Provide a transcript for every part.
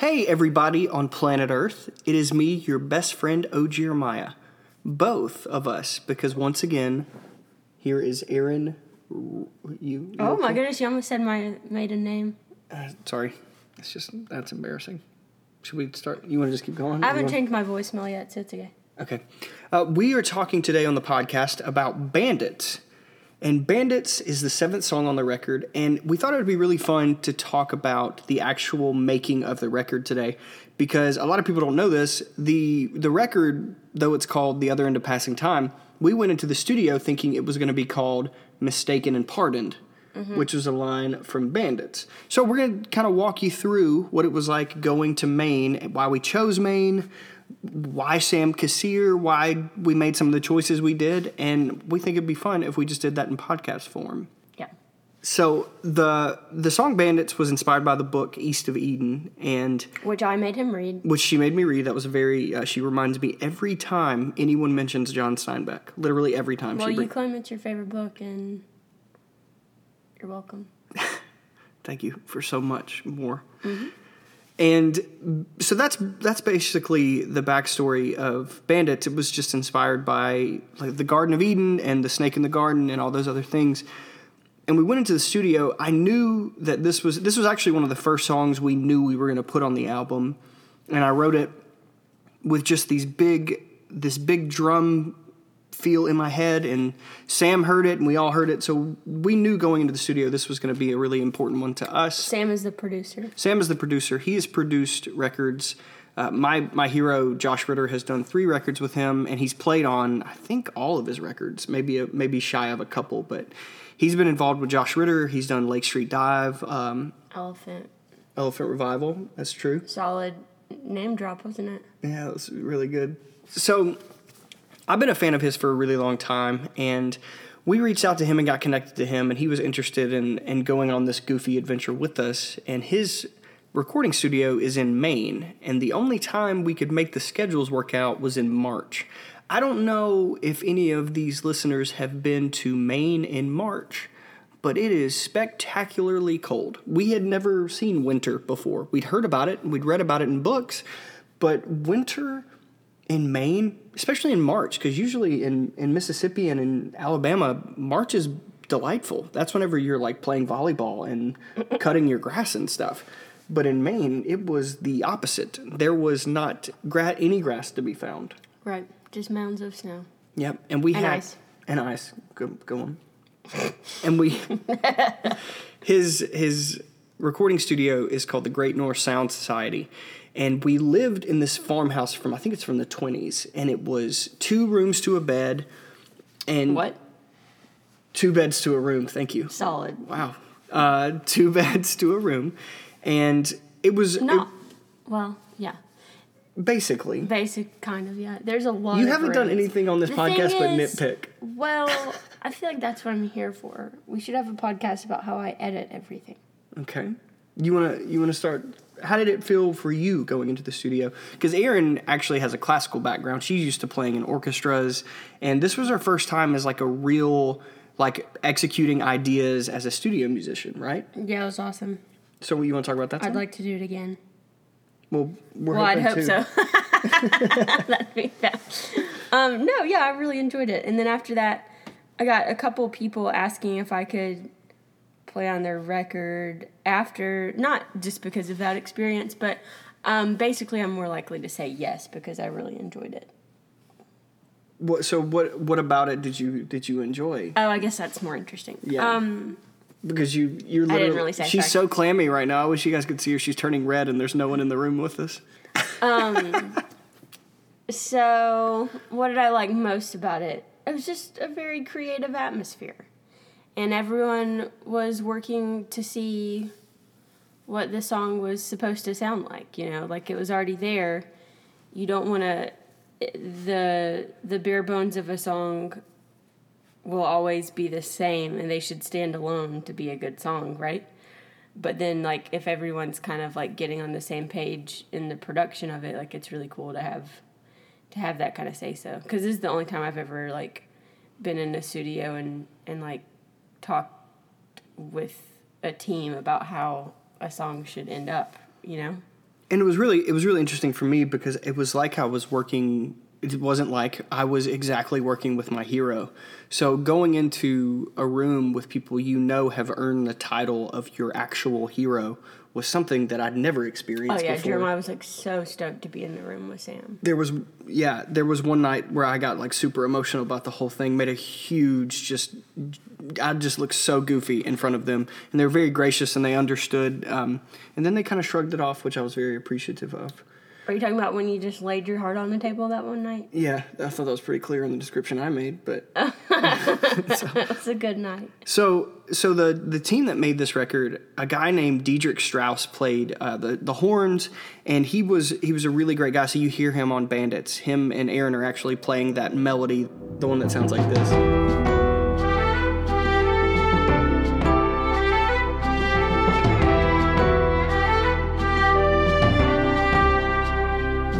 Hey, everybody on planet Earth. It is me, your best friend, O. Jeremiah. Both of us, because once again, here is Erin. You. you Oh my goodness, you almost said my maiden name. Uh, sorry. It's just, that's embarrassing. Should we start? You want to just keep going? I haven't wanna- changed my voicemail yet, so it's okay. Okay. Uh, we are talking today on the podcast about Bandits. And Bandits is the seventh song on the record. And we thought it would be really fun to talk about the actual making of the record today. Because a lot of people don't know this. The, the record, though it's called The Other End of Passing Time, we went into the studio thinking it was going to be called Mistaken and Pardoned, mm-hmm. which was a line from Bandits. So we're going to kind of walk you through what it was like going to Maine, why we chose Maine, why Sam Kassirer, why we made some of the choices we did, and we think it'd be fun if we just did that in podcast form. Yeah. So the the song Bandits was inspired by the book East of Eden, and Which I made him read. which she made me read. That was a very uh, she reminds me every time anyone mentions John Steinbeck. Literally every time Well, she you brings. claim it's your favorite book, and you're welcome. Thank you for so much more. And so that's that's basically the backstory of Bandits. It was just inspired by like the Garden of Eden and the Snake in the Garden and all those other things. And we went into the studio. I knew that this was this was actually one of the first songs we knew we were going to put on the album, and I wrote it with just these big this big drum feel in my head and Sam heard it and we all heard it so we knew going into the studio this was going to be a really important one to us Sam is the producer. Sam is the producer. He has produced records. Uh, my my hero Josh Ritter has done three records with him, and he's played on I think all of his records, maybe a, maybe shy of a couple, but he's been involved with Josh Ritter. He's done Lake Street Dive, um, Elephant. Elephant Revival. That's true. Solid name drop, wasn't it? Yeah, it was really good. So, I've been a fan of his for a really long time, and we reached out to him and got connected to him, and he was interested in, in going on this goofy adventure with us. And his recording studio is in Maine, and the only time we could make the schedules work out was in March. I don't know if any of these listeners have been to Maine in March, but it is spectacularly cold. We had never seen winter before. We'd heard about it, we'd read about it in books, but winter in Maine, especially in March, because usually in, in Mississippi and in Alabama, March is delightful. That's whenever you're like playing volleyball and cutting your grass and stuff. But in Maine, it was the opposite. There was not gra- any grass to be found. Right. Just mounds of snow. Yep, and we And had ice. and ice. Go go on. and we his his recording studio is called the Great North Sound Society, and we lived in this farmhouse from I think it's from the twenties, and it was two rooms to a bed, and What? two beds to a room. Thank you. Solid. Wow, uh, two beds to a room, and it was No. Well, yeah. basically. Basic kind of, yeah. There's a lot You haven't done anything on this The podcast but is- nitpick. Well, I feel like that's what I'm here for. We should have a podcast about how I edit everything. Okay. You wanna you wanna start? How did it feel for you going into the studio? Because Erin actually has a classical background. She's used to playing in orchestras, and this was her first time as like a real like executing ideas as a studio musician, right? Yeah, it was awesome. So what you want to talk about that? Time? I'd like to do it again. Well, we're Well, I'd hope to. so. That'd be bad. Um, no, yeah, I really enjoyed it. And then after that, I got a couple people asking if I could play on their record after, not just because of that experience, but um, basically I'm more likely to say yes because I really enjoyed it. What, so what what about it did you did you enjoy? Oh, I guess that's more interesting. Yeah. Um, Because you you're didn't literally really say, she's sorry. so clammy right now. I wish you guys could see her. She's turning red, and there's no one in the room with us. Um. So, what did I like most about it? It was just a very creative atmosphere. And everyone was working to see what the song was supposed to sound like, you know, like it was already there. You don't want to the the bare bones of a song will always be the same and they should stand alone to be a good song, right? But then like if everyone's kind of like getting on the same page in the production of it, like it's really cool to have to have that kind of say so because this is the only time I've ever like been in a studio and and like talked with a team about how a song should end up. You know, and it was really it was really interesting for me because it was like I was working. It wasn't like I was exactly working with my hero. So going into a room with people you know have earned the title of your actual hero was something that I'd never experienced. Oh yeah, before. Jeremiah was like so stoked to be in the room with Sam. there was yeah there was one night where i got like super emotional about the whole thing made a huge just i just looked so goofy in front of them and they were very gracious and they understood um, and then they kind of shrugged it off which i was very appreciative of Are you talking about when you just laid your heart on the table that one night? yeah i thought that was pretty clear in the description i made but That's a good night. So, so the the team that made this record, a guy named Dietrich Strause played uh, the the horns, and he was he was a really great guy. So you hear him on Bandits. Him and Erin are actually playing that melody, the one that sounds like this.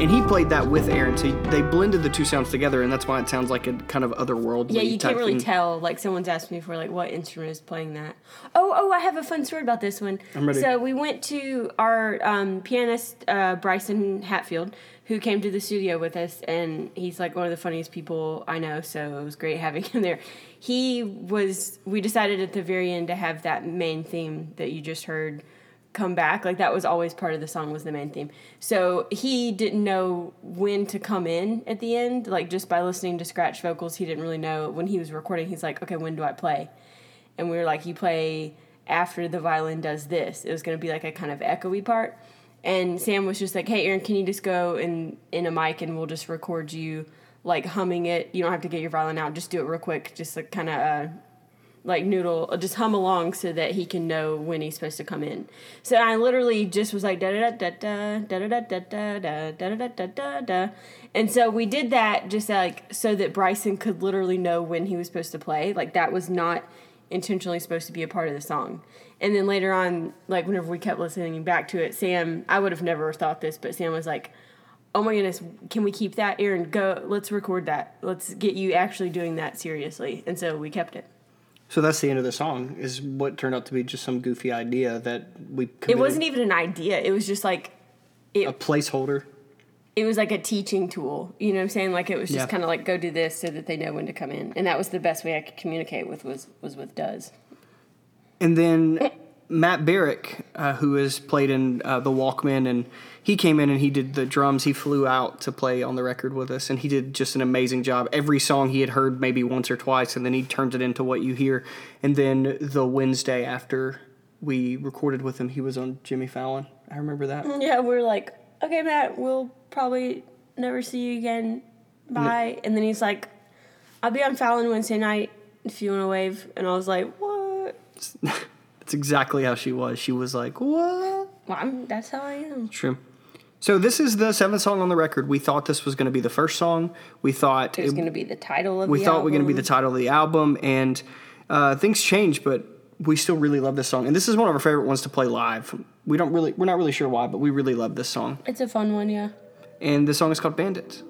And he played that with Erin, so they blended the two sounds together, and that's why it sounds like a kind of otherworldly. Yeah, you can't really thing. tell. Like someone's asked me for like what instrument is playing that. Oh, oh, I have a fun story about this one. I'm ready. So we went to our um, pianist uh, Bryson Hatfield, who came to the studio with us, and he's like one of the funniest people I know. So it was great having him there. He was. We decided at the very end to have that main theme that you just heard come back like that was always part of the song was the main theme. So he didn't know when to come in at the end like just by listening to scratch vocals he didn't really know when he was recording. He's like okay when do i play? And we were like you play after the violin does this. It was going to be like a kind of echoey part. And sam was just like hey erin can you just go in in a mic and we'll just record you like humming it? You don't have to get your violin out. Just do it real quick just like kind of uh like noodle uh, just hum along so that he can know when he's supposed to come in. So I literally just was like da da da da da da da da da da da da da da da and so we did that just like so that Bryson could literally know when he was supposed to play. Like that was not intentionally supposed to be a part of the song. And then later on, like whenever we kept listening back to it, Sam, I would have never thought this, but Sam was like, "Oh my goodness, can we keep that? Erin, go, let's record that. Let's get you actually doing that seriously." And so we kept it. So that's the end of the song. Is what turned out to be just some goofy idea that we. It wasn't even an idea. It was just like a placeholder. it was like a teaching tool. You know what I'm saying? Like it was just Yeah. kind of like go do this so that they know when to come in. And that was the best way I could communicate with was was with does. And then Matt Barrick, uh, who has played in uh, the Walkmen, and he came in and he did the drums. He flew out to play on the record with us, and he did just an amazing job. Every song he had heard maybe once or twice, and then he turned it into what you hear. And then the Wednesday after we recorded with him, he was on Jimmy Fallon. I remember that. Yeah, we are like, okay, Matt, we'll probably never see you again. Bye. And then he's like, I'll be on Fallon Wednesday night if you want to wave. And I was like, what? That's exactly how she was. She was like, "What?" Well, I'm, that's how I am. True. So this is the seventh song on the record. We thought this was going to be the first song. We thought It was going to be the title of we the thought we were going to be album. the title of the album, and uh, things changed, but we still really love this song. And this is one of our favorite ones to play live. We don't really, we're not really sure why, but we really love this song. It's a fun one, yeah. And the song is called Bandits.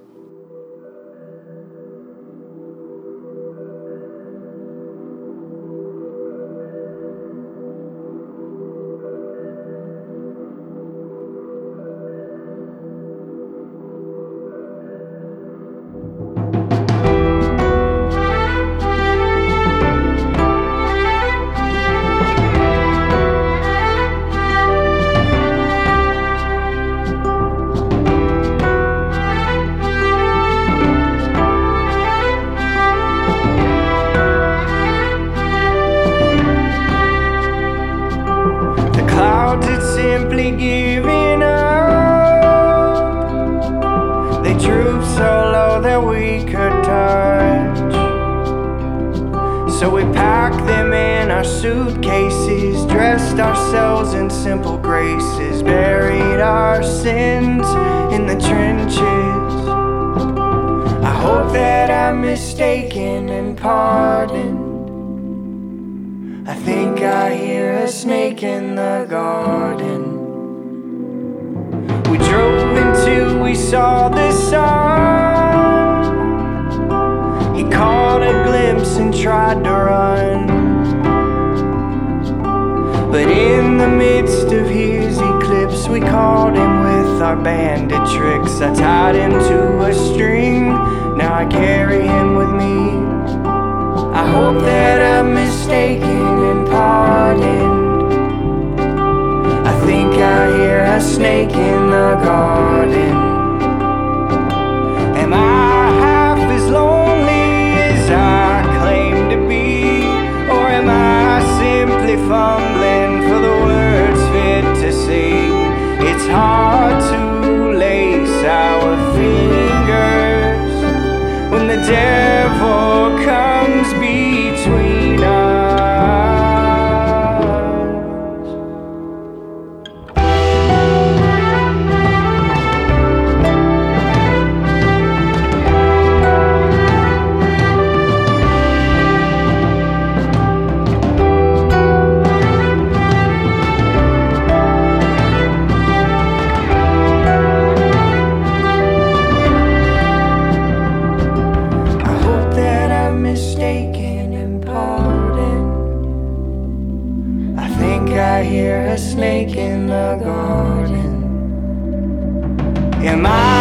So we packed them in our suitcases, dressed ourselves in simple graces, buried our sins in the trenches. I hope that I'm mistaken and pardoned. I think I hear a snake in the garden. We drove until we saw the sun. Tried to run. But in the midst of his eclipse, we caught him with our bandit tricks. I tied him to a string, now I carry him with me. I hope that I'm mistaken and pardoned. I think I hear a snake in the garden. Simply Am I?